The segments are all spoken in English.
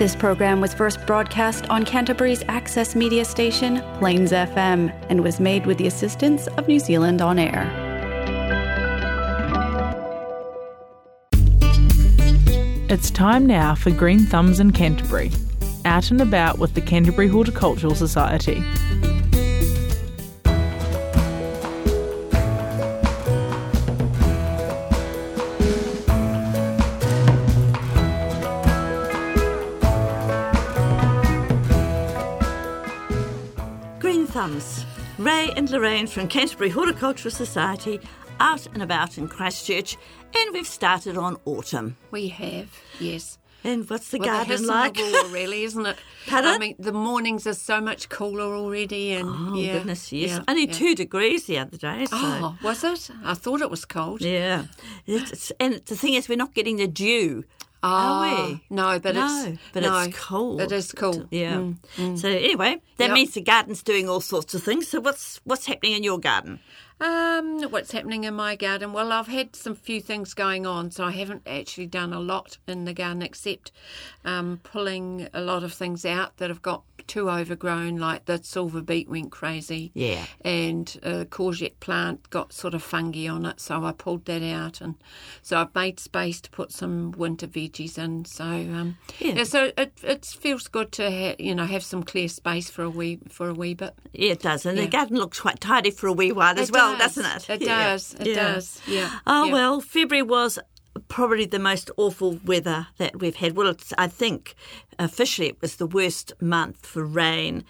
This program was first broadcast on Canterbury's access media station, Plains FM, and was made with the assistance of New Zealand On Air. It's time now for Green Thumbs in Canterbury, out and about with the Canterbury Horticultural Society. And Lorraine from Canterbury Horticultural Society out and about in Christchurch, and we've started on autumn. We have, yes. And what's the Well, garden hiss like? the really, isn't it? Pardon? I mean, the mornings are so much cooler already, and Oh yeah, goodness, yes. yeah, Only yeah. two degrees the other day. So. Oh, was it? I thought it was cold. Yeah. It's, and the thing is, we're not getting the dew. Oh, Are we? No, but no, it's but no, it's cold. It is cool. Yeah. Mm, So anyway, that Yep. means the garden's doing all sorts of things. So what's what's happening in your garden? Um, what's happening in my garden? Well, I've had some few things going on, so I haven't actually done a lot in the garden except um, pulling a lot of things out that have got too overgrown, like the silver beet went crazy. Yeah. And uh, the courgette plant got sort of fungi on it, so I pulled that out, and so I've made space to put some winter veggies in. So um, Yeah. yeah. so it it feels good to ha- you know have some clear space for a wee for a wee bit. Yeah, it does. And the garden looks quite tidy for a wee while as It well, does. doesn't it? It Yeah. does. It Yeah. does. Yeah. Oh Yeah. well, February was probably the most awful weather that we've had. Well, I think officially it was the worst month for rain,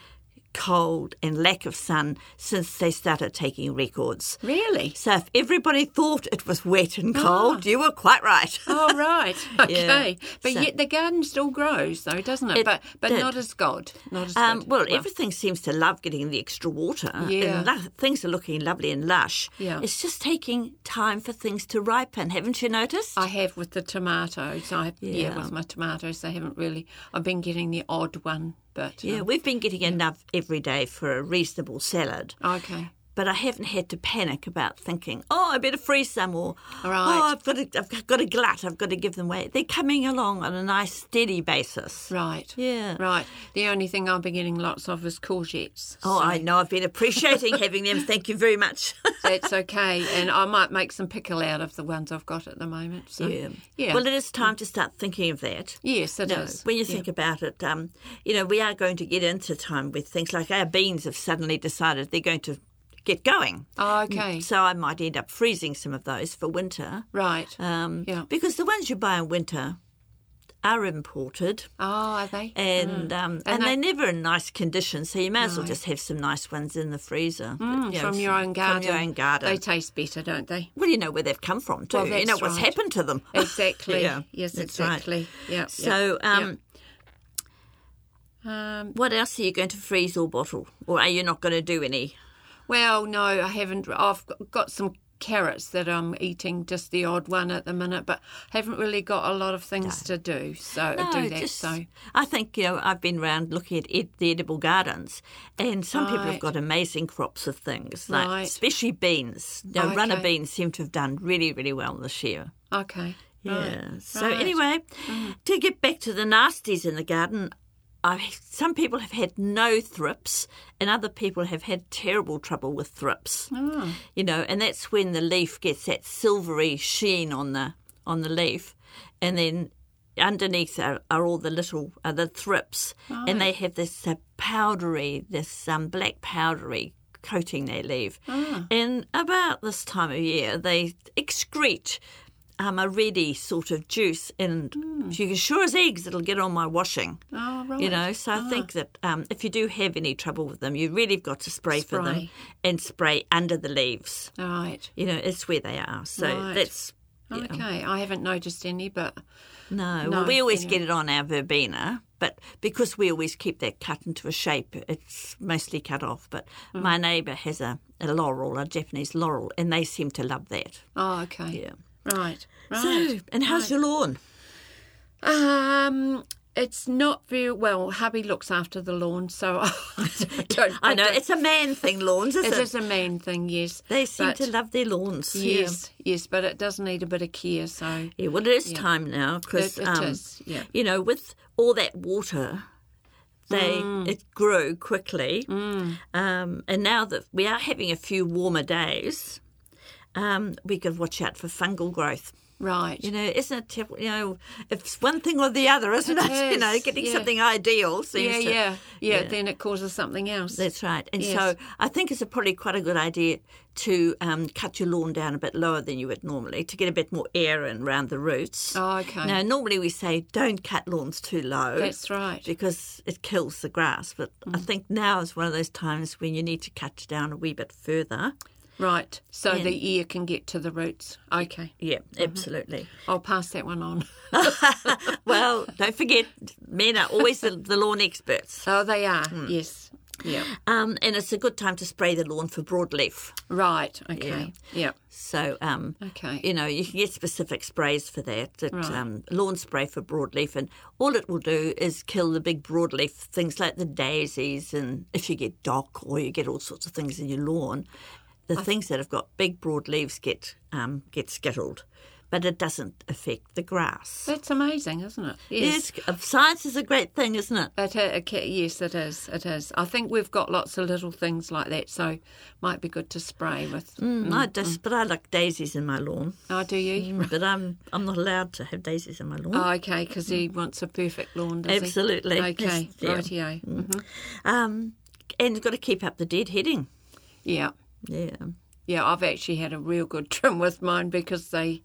cold, and lack of sun since they started taking records. Really? So if everybody thought it was wet and cold, you were quite right. Oh right, okay. But So- yet the garden still grows, though, doesn't it? It but but did. not as good. Not as Um, good. well, everything seems to love getting the extra water. Yeah. And lo- things are looking lovely and lush. Yeah. It's just taking time for things to ripen, haven't you noticed? I have with the tomatoes. I yeah. Yeah. with my tomatoes, they haven't really. I've been getting the odd one, but yeah, um, we've been getting enough every day for a reasonable salad. okay. But I haven't had to panic about thinking, oh, I better freeze some, or All right. oh, I've got, a, I've got a glut, I've got to give them away. They're coming along on a nice, steady basis. Right. Yeah. Right. The only thing I've been getting lots of is courgettes. Oh, so I know. I've been appreciating having them. Thank you very much. That's okay, and I might make some pickle out of the ones I've got at the moment. So yeah. yeah. Well, it is time to start thinking of that. yes, it No, is. when you Yeah. think about it, um, you know, we are going to get into time with things like our beans have suddenly decided they're going to get going. Oh, okay. So I might end up freezing some of those for winter. Right. Um, Yeah. Because the ones you buy in winter are imported. oh, are they? And um, and, And they're never in nice condition, so you may as well just have some nice ones in the freezer But, Mm, you know, from your own garden. From your own garden. They taste better, don't they? well, you know where they've come from too. Well, you know that's what's right. happened to them. Exactly. Yeah, yes, that's right. exactly. Yeah. So, um, yeah. um, what else are you going to freeze or bottle, or are you not going to do any? Well, no, I haven't. I've got- some carrots that I'm eating, just the odd one at the minute, but haven't really got a lot of things to do. So do that. just- so I think you know I've been around looking at ed- the edible gardens, and some people have got amazing crops of things, like Right. especially beans. You know, runner beans seem to have done really, really well this year. okay. Yeah. Right. So right. Mm. anyway, to get back to the nasties in the garden, I, some people have had no thrips, and other people have had terrible trouble with thrips. Oh. You know, and that's when the leaf gets that silvery sheen on the on the leaf, and then underneath are, are all the little are the thrips, and they have this uh, powdery, this um, black powdery coating they leave. And about this time of year, they excrete um, a ready sort of juice, and you can sure as eggs it'll get on my washing. Oh, right. You know, so I think that um, if you do have any trouble with them, you really have got to spray, for them and spray under the leaves. All right. You know, it's where they are. So Right. that's. Okay. I haven't noticed any, but no. No, Well, we always anyway. get it on our verbena, but because we always keep that cut into a shape, it's mostly cut off. But Mm. my neighbour has a, a laurel, a Japanese laurel, and they seem to love that. oh, okay. Yeah. Right. Right. So, and how's your lawn? Um, it's not very well. Hubby looks after the lawn, so I don't. I know don't- it's a man thing, lawns, isn't It it? is a main thing, yes. They seem but- to love their lawns. yeah. Yes, yes, but it does need a bit of care. So Yeah, well, it is time now because It- it is, yeah. you know, with all that water, they Mm. it grew quickly. Um, and now that we are having a few warmer days, um, we could watch out for fungal growth. Right. You know, isn't it? You know, it's one thing or the other, isn't it? It You know, getting yeah. something ideal seems yeah, to. yeah, yeah, yeah. Then it causes something else. That's right. And Yes. so I think it's a probably quite a good idea to um, cut your lawn down a bit lower than you would normally to get a bit more air in around the roots. Oh, okay. Now, normally we say don't cut lawns too low. That's right. Mm. Because it kills the grass. But I think now is one of those times when you need to cut down a wee bit further. Right. So And- the ear can get to the roots. Okay. Yeah, Mm-hmm. absolutely. I'll pass that one on. well, don't forget, men are always the, the lawn experts. Oh, they are. Hmm. Yes. Yeah. Um, and it's a good time to spray the lawn for broadleaf. Right. Okay. Yeah. So, um, Okay. you know, you can get specific sprays for that. that Right. um, lawn spray for broadleaf, and all it will do is kill the big broadleaf things like the daisies, and if you get dock or you get all sorts of things in your lawn, the things that have got big broad leaves get um, get skittled, but it doesn't affect the grass. That's amazing, isn't it? Yes, science is a great thing, isn't it? It, uh, yes, it is. It is. I think we've got lots of little things like that, so might be good to spray with. Mm, I just, but I like daisies in my lawn. Oh, do you? But I'm I'm not allowed to have daisies in my lawn. Oh, okay, because he wants a perfect lawn, does he? Absolutely. Okay, Yes, yeah. rightio. Mhm. Um, and you've got to keep up the deadheading. Yeah, Yeah. yeah. I've actually had a real good trim with mine because they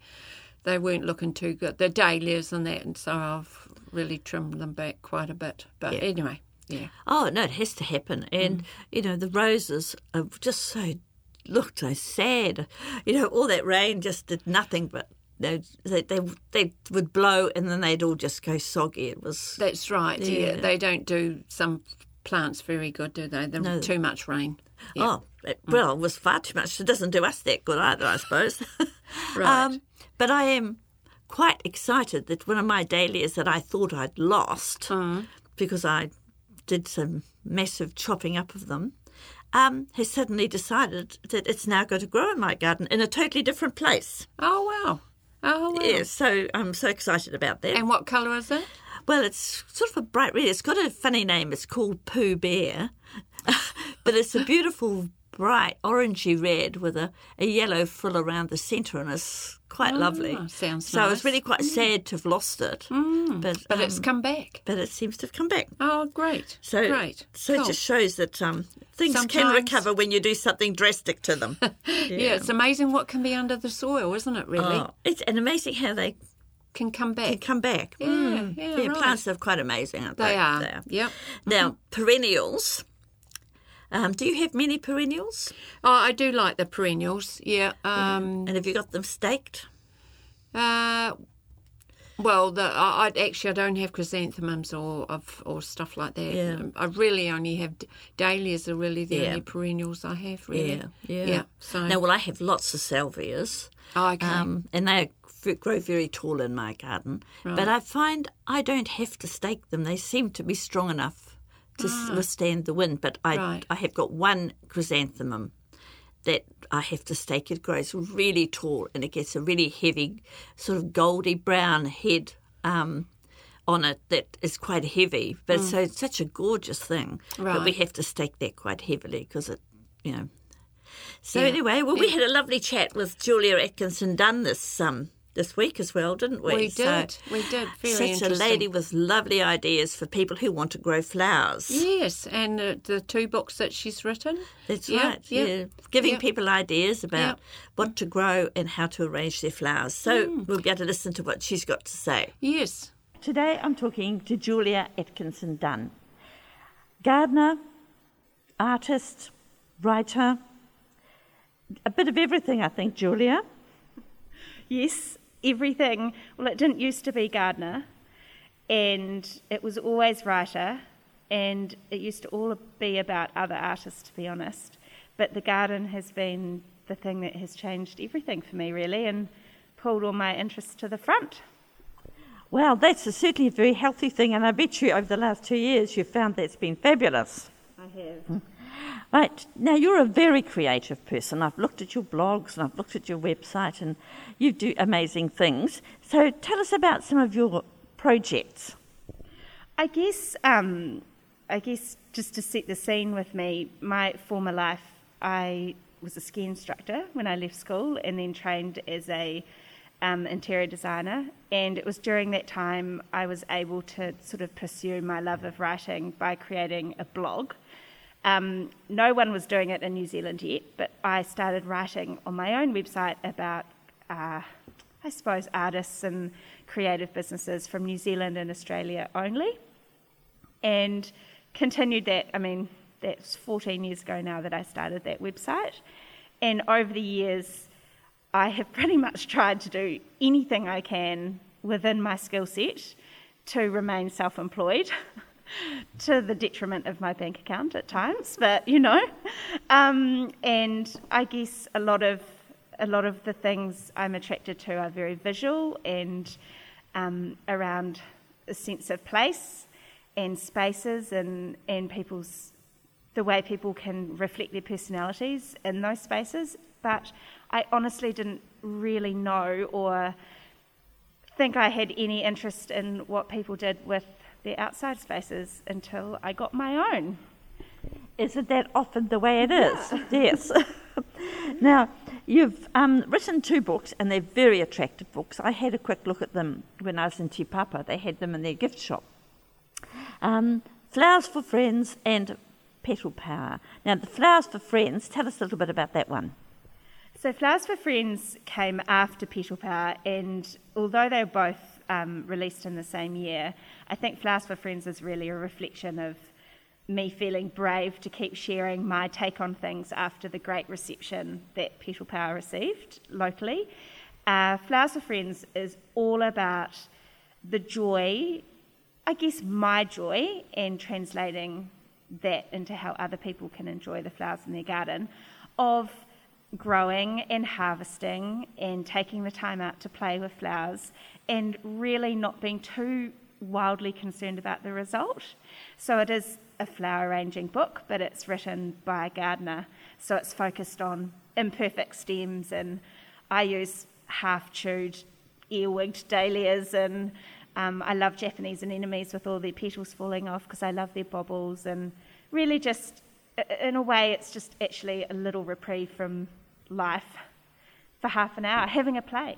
they weren't looking too good. The dahlias and that, and so I've really trimmed them back quite a bit. But Yeah. anyway, yeah. Oh no, it has to happen. And mm. you know the roses are just so looked so sad. You know all that rain just did nothing but. They, they they they would blow and then they'd all just go soggy. It was That's right. Yeah. Yeah. they don't do some plants very good, do they? They're No. too much rain. Yeah. oh it, well, it was far too much. It doesn't do us that good either, I suppose. Right. Um, but I am quite excited that one of my dahlias that I thought I'd lost because I did some massive chopping up of them. Um, has suddenly decided that it's now going to grow in my garden in a totally different place. Oh wow. Oh wow. Yeah, so I'm so excited about that. And what colour is it? Well, it's sort of a bright red. It's got a funny name. It's called Pooh Bear, but it's a beautiful bright orangey red with a, a yellow frill around the centre, and it's quite lovely. Ah, sounds so nice. it's really quite sad to have lost it, but But it's um, come back. but it seems to have come back. Oh, great. So great. So Cool. it just shows that um, things can recover when you do something drastic to them. yeah. it's amazing what can be under the soil, isn't it? Really, Oh, it's and amazing how they can come back. can come back. Yeah, Mm. yeah, right. plants are quite amazing, aren't they? They are. They are. Yep. Now, perennials. Um, do you have many perennials? Oh, I do like the perennials. Yeah. Um, And have you got them staked? uh, well, the, I, I actually I don't have chrysanthemums or of or stuff like that. Yeah. I really only have dahlias. Are really the Yeah. only perennials I have. Really. yeah. Yeah. So. Now, well, I have lots of salvias. oh, okay. Um, and they grow very tall in my garden. right. But I find I don't have to stake them. They seem to be strong enough to s withstand the wind. But I, Right. I have got one chrysanthemum that I have to stake. It grows really tall and it gets a really heavy, sort of goldy brown head um, on it that is quite heavy. But so it's such a gorgeous thing. But we have to stake that quite heavily because it, you know. So Yeah. anyway, well, we had a lovely chat with Julia Atkinson Dunn this um this week as well, didn't we? we So- did. we did. Very such a lady with lovely ideas for people who want to grow flowers. Yes, and uh, the two books that she's written. That's Yeah, right. yeah, Yeah, giving yeah. people ideas about Yeah. what to grow and how to arrange their flowers. So Mm. we'll be able to listen to what she's got to say. Yes. Today I'm talking to Julia Atkinson Dunn, gardener, artist, writer, a bit of everything, I think, Julia. Yes, everything. Well, it didn't used to be gardener, and it was always writer, and it used to all be about other artists, to be honest. But the garden has been the thing that has changed everything for me, really, and pulled all my interests to the front. Well, that's a, certainly a very healthy thing, and I bet you over the last two years you've found that's been fabulous. I have. Right, now you're a very creative person. I've looked at your blogs and I've looked at your website, and you do amazing things. So tell us about some of your projects. I guess, um, I guess, just to set the scene with me, my former life, I was a ski instructor when I left school, and then trained as a um, interior designer. And it was during that time I was able to sort of pursue my love of writing by creating a blog. Um, no one was doing it in New Zealand yet, but I started writing on my own website about, uh, I suppose, artists and creative businesses from New Zealand and Australia only. And continued that, I mean, that's 14 years ago now that I started that website. And over the years, I have pretty much tried to do anything I can within my skill set to remain self employed. to the detriment of my bank account at times, but you know, um, and I guess a lot of a lot of the things I'm attracted to are very visual and um, around a sense of place and spaces and and people's the way people can reflect their personalities in those spaces. But I honestly didn't really know or think I had any interest in what people did with their outside spaces until I got my own. Isn't that often the way it is? Yeah. Yes. now, you've um, written two books, and they're very attractive books. I had a quick look at them when I was in Te Papa. They had them in their gift shop. Um, Flowers for Friends and Petal Power. Now, the Flowers for Friends, tell us a little bit about that one. So, Flowers for Friends came after Petal Power, and although they were both um, released in the same year, I think Flowers for Friends is really a reflection of me feeling brave to keep sharing my take on things after the great reception that Petal Power received locally. Uh, Flowers for Friends is all about the joy, I guess my joy, in translating that into how other people can enjoy the flowers in their garden, of growing and harvesting and taking the time out to play with flowers and really not being too wildly concerned about the result. So it is a flower arranging book, but it's written by a gardener. So it's focused on imperfect stems, and I use half chewed, earwigged dahlias and um, I love Japanese anemones with all their petals falling off because I love their baubles and really just, in a way, it's just actually a little reprieve from life for half an hour, having a play.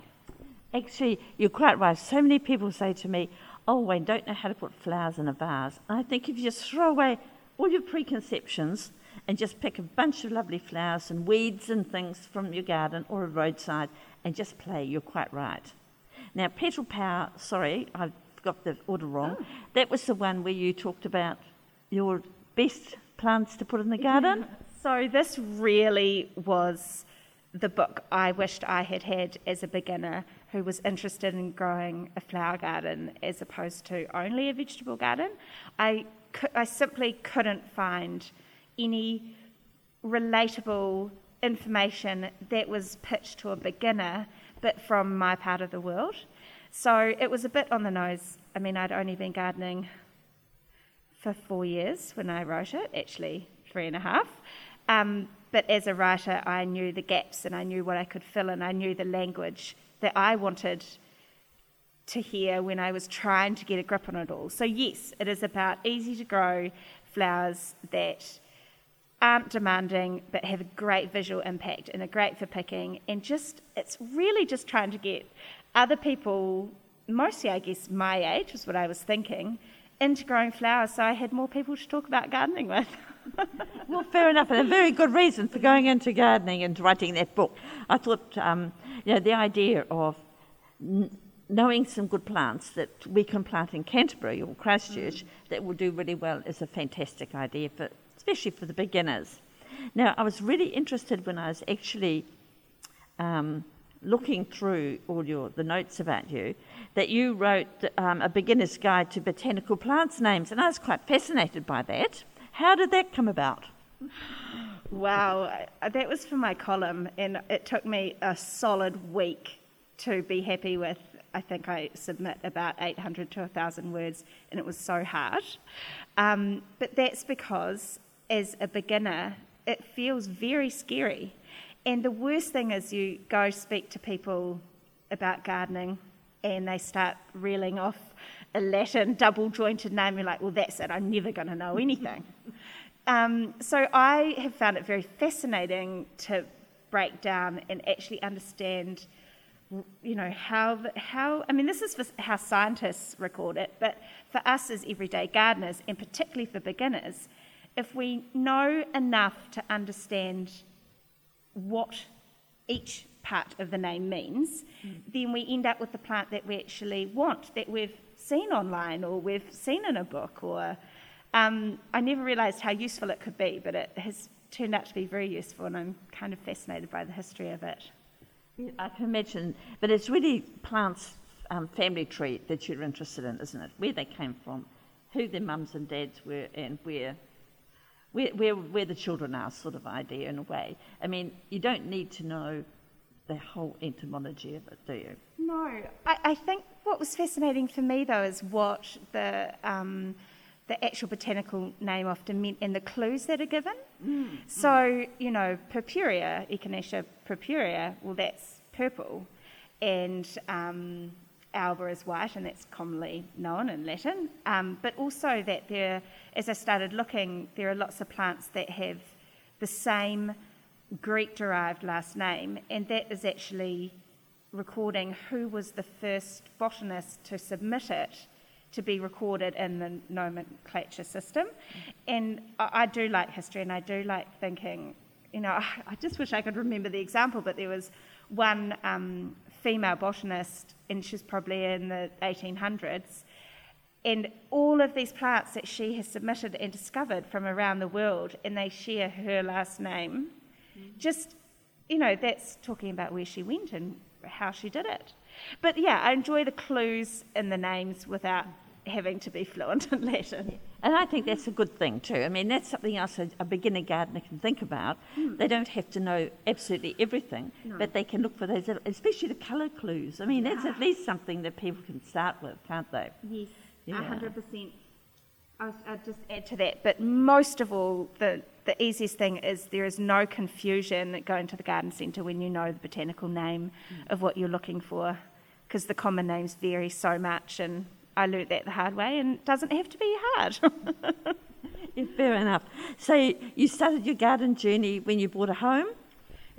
Actually, you're quite right. So many people say to me, Oh, I don't know how to put flowers in a vase. I think if you just throw away all your preconceptions and just pick a bunch of lovely flowers and weeds and things from your garden or a roadside and just play, you're quite right. Now, Petal Power, sorry, I got the order wrong. Oh. That was the one where you talked about your best plants to put in the garden. So, this really was the book I wished I had had as a beginner who was interested in growing a flower garden as opposed to only a vegetable garden. I, I simply couldn't find any relatable information that was pitched to a beginner but from my part of the world. So it was a bit on the nose. I mean, I'd only been gardening for four years when I wrote it, actually, three and a half. Um, but as a writer, I knew the gaps and I knew what I could fill in. I knew the language that I wanted to hear when I was trying to get a grip on it all. So, yes, it is about easy to grow flowers that aren't demanding but have a great visual impact and are great for picking. And just, it's really just trying to get other people, mostly I guess my age was what I was thinking, into growing flowers so I had more people to talk about gardening with. well, fair enough, and a very good reason for going into gardening and writing that book. I thought, um, you know, the idea of n- knowing some good plants that we can plant in Canterbury or Christchurch mm. that will do really well is a fantastic idea for especially for the beginners. Now, I was really interested when I was actually um, looking through all your the notes about you that you wrote um, a beginner's guide to botanical plants names, and I was quite fascinated by that. How did that come about? Wow, that was for my column, and it took me a solid week to be happy with. I think I submit about 800 to 1,000 words, and it was so hard. Um, but that's because as a beginner, it feels very scary. And the worst thing is you go speak to people about gardening and they start reeling off a Latin double jointed name, you're like, well, that's it, I'm never going to know anything. Um, so I have found it very fascinating to break down and actually understand you know how the, how I mean this is how scientists record it, but for us as everyday gardeners and particularly for beginners, if we know enough to understand what each part of the name means, mm. then we end up with the plant that we actually want, that we've seen online or we've seen in a book. Or um, I never realised how useful it could be, but it has turned out to be very useful, and I'm kind of fascinated by the history of it. I can imagine, but it's really plants' um, family tree that you're interested in, isn't it? Where they came from, who their mums and dads were, and where where, where, where the children are, sort of idea in a way. I mean, you don't need to know the whole etymology of it, do you? No. I, I think what was fascinating for me, though, is what the, um, the actual botanical name often meant and the clues that are given. Mm. So, you know, purpurea, Echinacea purpurea, well, that's purple. And um, alba is white, and that's commonly known in Latin. Um, but also that there, as I started looking, there are lots of plants that have the same Greek derived last name, and that is actually recording who was the first botanist to submit it to be recorded in the nomenclature system. And I, I do like history, and I do like thinking, you know, I just wish I could remember the example, but there was one um, female botanist, and she's probably in the 1800s. And all of these plants that she has submitted and discovered from around the world, and they share her last name. Mm. Just, you know, that's talking about where she went and how she did it. But yeah, I enjoy the clues in the names without having to be fluent in Latin. And I think that's a good thing too. I mean, that's something else a, a beginner gardener can think about. Hmm. They don't have to know absolutely everything, no. but they can look for those, especially the colour clues. I mean, that's at least something that people can start with, can't they? Yes, yeah. 100%. I'll, I'll just add to that, but most of all, the, the easiest thing is there is no confusion going to the garden centre when you know the botanical name mm. of what you're looking for, because the common names vary so much and I learnt that the hard way, and it doesn't have to be hard. yeah, fair enough. So you started your garden journey when you bought a home?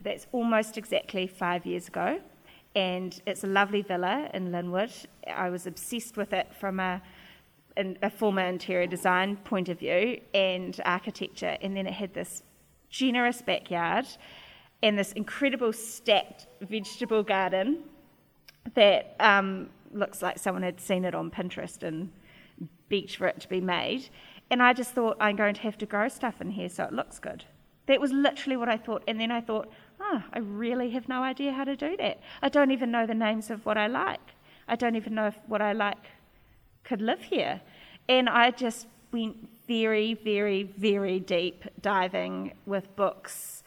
That's almost exactly five years ago, and it's a lovely villa in Linwood. I was obsessed with it from a a former interior design point of view and architecture, and then it had this generous backyard and this incredible stacked vegetable garden that um, looks like someone had seen it on Pinterest and begged for it to be made. And I just thought, I'm going to have to grow stuff in here so it looks good. That was literally what I thought. And then I thought, oh, I really have no idea how to do that. I don't even know the names of what I like. I don't even know if what I like could live here. And I just went very, very, very deep diving with books,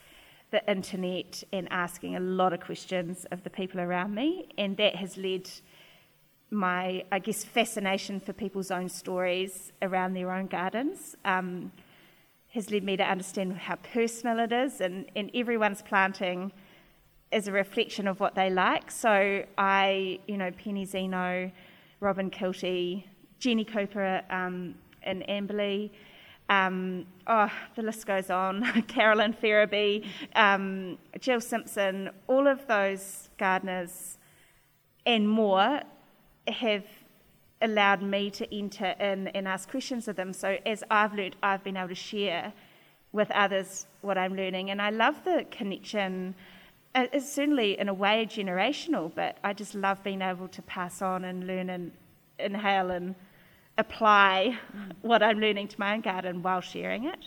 the internet, and asking a lot of questions of the people around me. And that has led my, I guess, fascination for people's own stories around their own gardens um, has led me to understand how personal it is, and, and everyone's planting is a reflection of what they like. So I, you know, Penny Zeno, Robin Kilty, Jenny Cooper um, in Amberley, um, oh, the list goes on. Carolyn Ferraby, um, Jill Simpson, all of those gardeners and more have allowed me to enter in and ask questions of them. So as I've learned, I've been able to share with others what I'm learning. And I love the connection. Uh, it's certainly, in a way, generational, but I just love being able to pass on and learn and inhale and apply what I'm learning to my own garden while sharing it.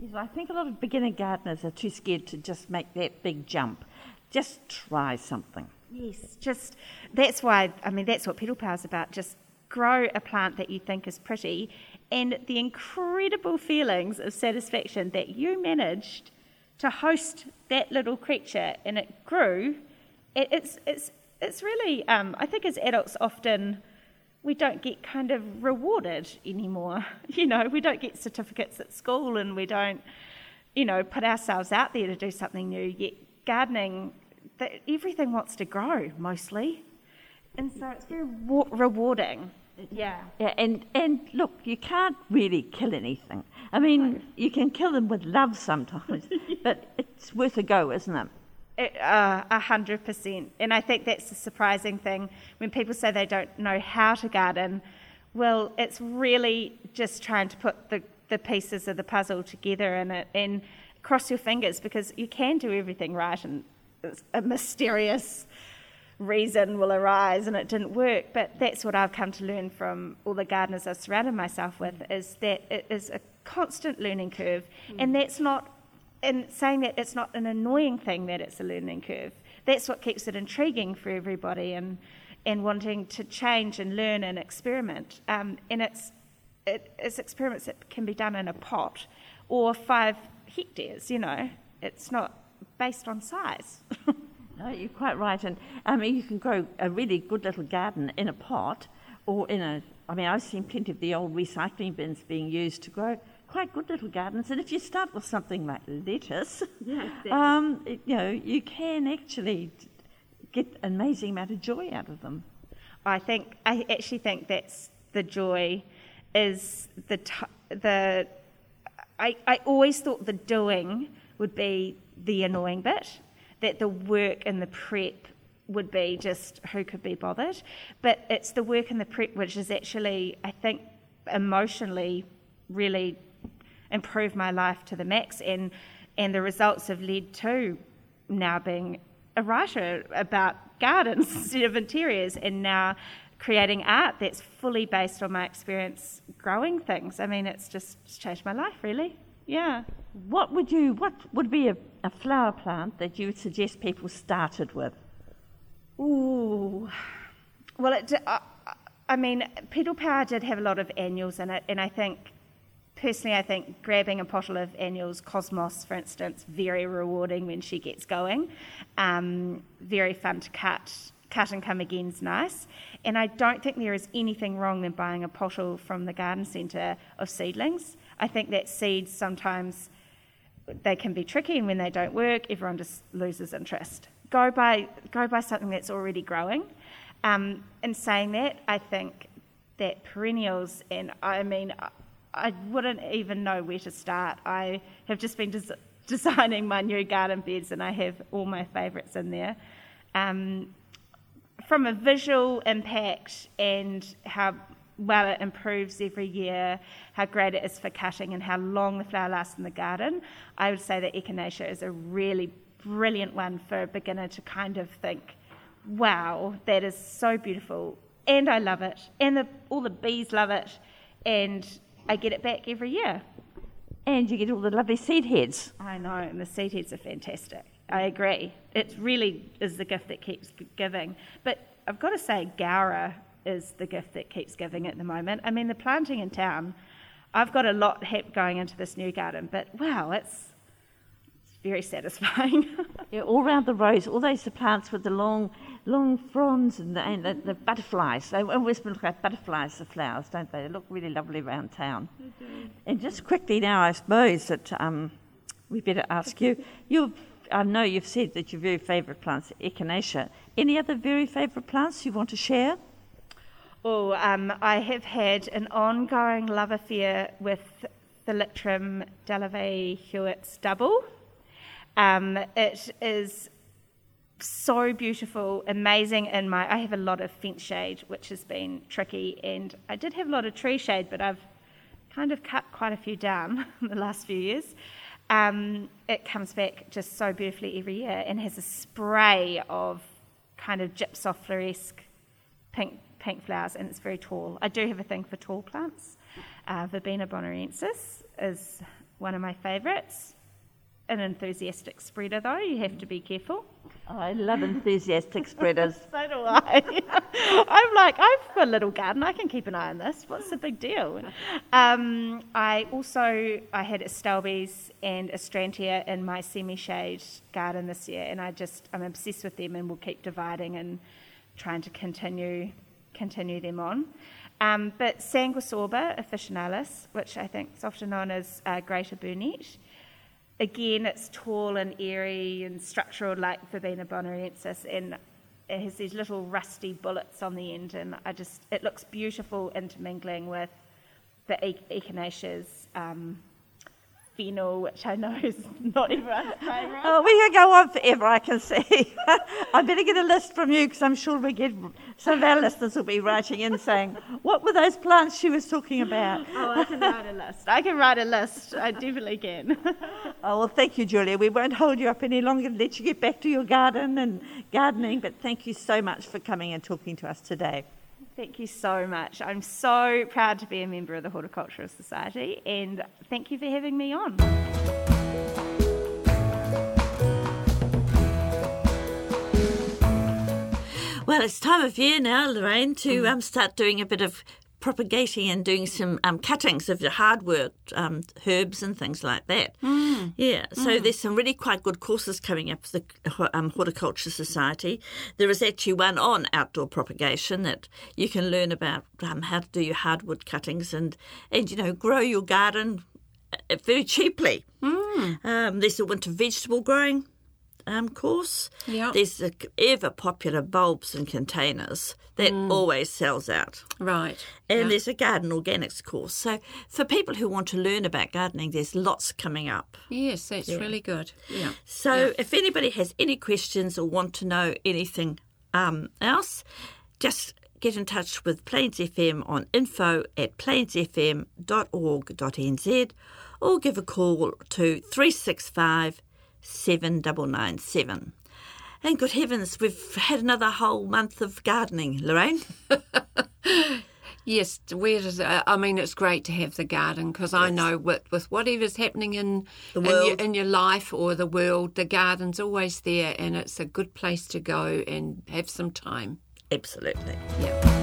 Yes, I think a lot of beginner gardeners are too scared to just make that big jump. Just try something. Yes, just that's why, I mean, that's what Petal Power is about. Just grow a plant that you think is pretty and the incredible feelings of satisfaction that you managed to host that little creature and it grew. It, it's, it's, it's really, um, I think as adults often we don't get kind of rewarded anymore. You know, we don't get certificates at school and we don't, you know, put ourselves out there to do something new. Yet gardening that everything wants to grow mostly. And so it's very rewarding Yeah. Yeah, and, and look, you can't really kill anything. I mean, you can kill them with love sometimes, but it's worth a go, isn't it? A hundred percent. And I think that's the surprising thing when people say they don't know how to garden. Well, it's really just trying to put the, the pieces of the puzzle together and, it, and cross your fingers because you can do everything right and a mysterious reason will arise and it didn't work. But that's what I've come to learn from all the gardeners I've surrounded myself with is that it is a constant learning curve. And mm. that's not, in saying that, it's not an annoying thing that it's a learning curve. That's what keeps it intriguing for everybody and, and wanting to change and learn and experiment. Um, and it's, it, it's experiments that can be done in a pot or five hectares, you know. It's not based on size. No, you're quite right. And I mean, you can grow a really good little garden in a pot or in a. I mean, I've seen plenty of the old recycling bins being used to grow quite good little gardens. And if you start with something like lettuce, um, it- you know, you can actually get an amazing amount of joy out of them. I think I actually think that's the joy is the t- the I, I always thought the doing would be the annoying bit that the work and the prep would be just who could be bothered but it's the work and the prep which is actually I think emotionally really improved my life to the max and and the results have led to now being a writer about gardens instead of interiors and now creating art that's fully based on my experience growing things. I mean, it's just it's changed my life, really. Yeah. What would you? What would be a, a flower plant that you would suggest people started with? Ooh. Well, it, I, I mean, Petal Power did have a lot of annuals in it, and I think, personally, I think grabbing a bottle of annuals, Cosmos, for instance, very rewarding when she gets going. Um, very fun to cut. Cut and come again's nice. And I don't think there is anything wrong in buying a pottle from the garden centre of seedlings. I think that seeds sometimes they can be tricky and when they don't work everyone just loses interest go by go by something that's already growing um, in saying that i think that perennials and i mean I- wouldn't even know where to start. I have just been des- designing my new garden beds and i have all my favourites in there. Um, from a visual impact and how well it improves every year, how great it is for cutting, and how long the flower lasts in the garden, I would say that Echinacea is a really brilliant one for a beginner to kind of think, wow, that is so beautiful, and I love it, and the, all the bees love it, and I get it back every year. And you get all the lovely seed heads. I know, and the seed heads are fantastic. I agree. It really is the gift that keeps giving. But I've got to say, Gaura is the gift that keeps giving at the moment. I mean, the planting in town, I've got a lot going into this new garden, but wow, it's very satisfying. Yeah, all round the rows, all those plants with the long, long fronds and the, and the, the butterflies. They always look like butterflies, the flowers, don't they? They look really lovely around town. And just quickly now, I suppose that um, we better ask you. You, I know you've said that your very favourite plants are echinacea. Any other very favourite plants you want to share? Oh, um, I have had an ongoing love affair with the Litrum Delavey Hewitt's double. Um, it is so beautiful, amazing in my. I have a lot of fence shade, which has been tricky, and I did have a lot of tree shade, but I've kind of cut quite a few down in the last few years. Um, it comes back just so beautifully every year and has a spray of kind of gypsophloresque pink pink flowers, and it's very tall. I do have a thing for tall plants. Uh, Verbena bonariensis is one of my favourites. An enthusiastic spreader, though, you have to be careful. I love enthusiastic spreaders. So do I. I'm like, I've a little garden. I can keep an eye on this. What's the big deal? Um, I also I had astilbes and astrantia in my semi-shade garden this year, and I just I'm obsessed with them, and we'll keep dividing and trying to continue continue them on. Um, but Sanguisorba officinalis, which I think is often known as uh, Greater Burnet, again, it's tall and airy and structural like Verbena bonariensis, and it has these little rusty bullets on the end, and I just it looks beautiful intermingling with the echinacea's um, which I know is not everyone's favourite. Oh, we can go on forever, I can see. I better get a list from you because I'm sure we get some of our listeners will be writing in saying, What were those plants she was talking about? Oh, I can write a list. I can write a list. I definitely can. Oh, well, thank you, Julia. We won't hold you up any longer and let you get back to your garden and gardening, but thank you so much for coming and talking to us today. Thank you so much. I'm so proud to be a member of the Horticultural Society, and thank you for having me on. Well, it's time of year now, Lorraine, to um, start doing a bit of propagating and doing some um, cuttings of the hardwood um, herbs and things like that. Yeah, so there's some really quite good courses coming up for the um, Horticulture Society. There is actually one on outdoor propagation that you can learn about um, how to do your hardwood cuttings and, and you know, grow your garden uh, very cheaply. Um, there's a winter vegetable growing um, course. Yeah. There's the ever popular bulbs and containers that always sells out. Right. And Yeah. there's a garden organics course. So for people who want to learn about gardening, there's lots coming up. Yes, that's really good. Yeah. So if anybody has any questions or want to know anything um, else, just get in touch with Plains FM on info at plainsfm.org.nz or give a call to 365 7997. And good heavens, we've had another whole month of gardening, Lorraine. Yes, where does uh, I mean? It's great to have the garden because I know with with whatever's happening in The in your, world. in your life or the world, the garden's always there, and it's a good place to go and have some time. Absolutely. Yeah.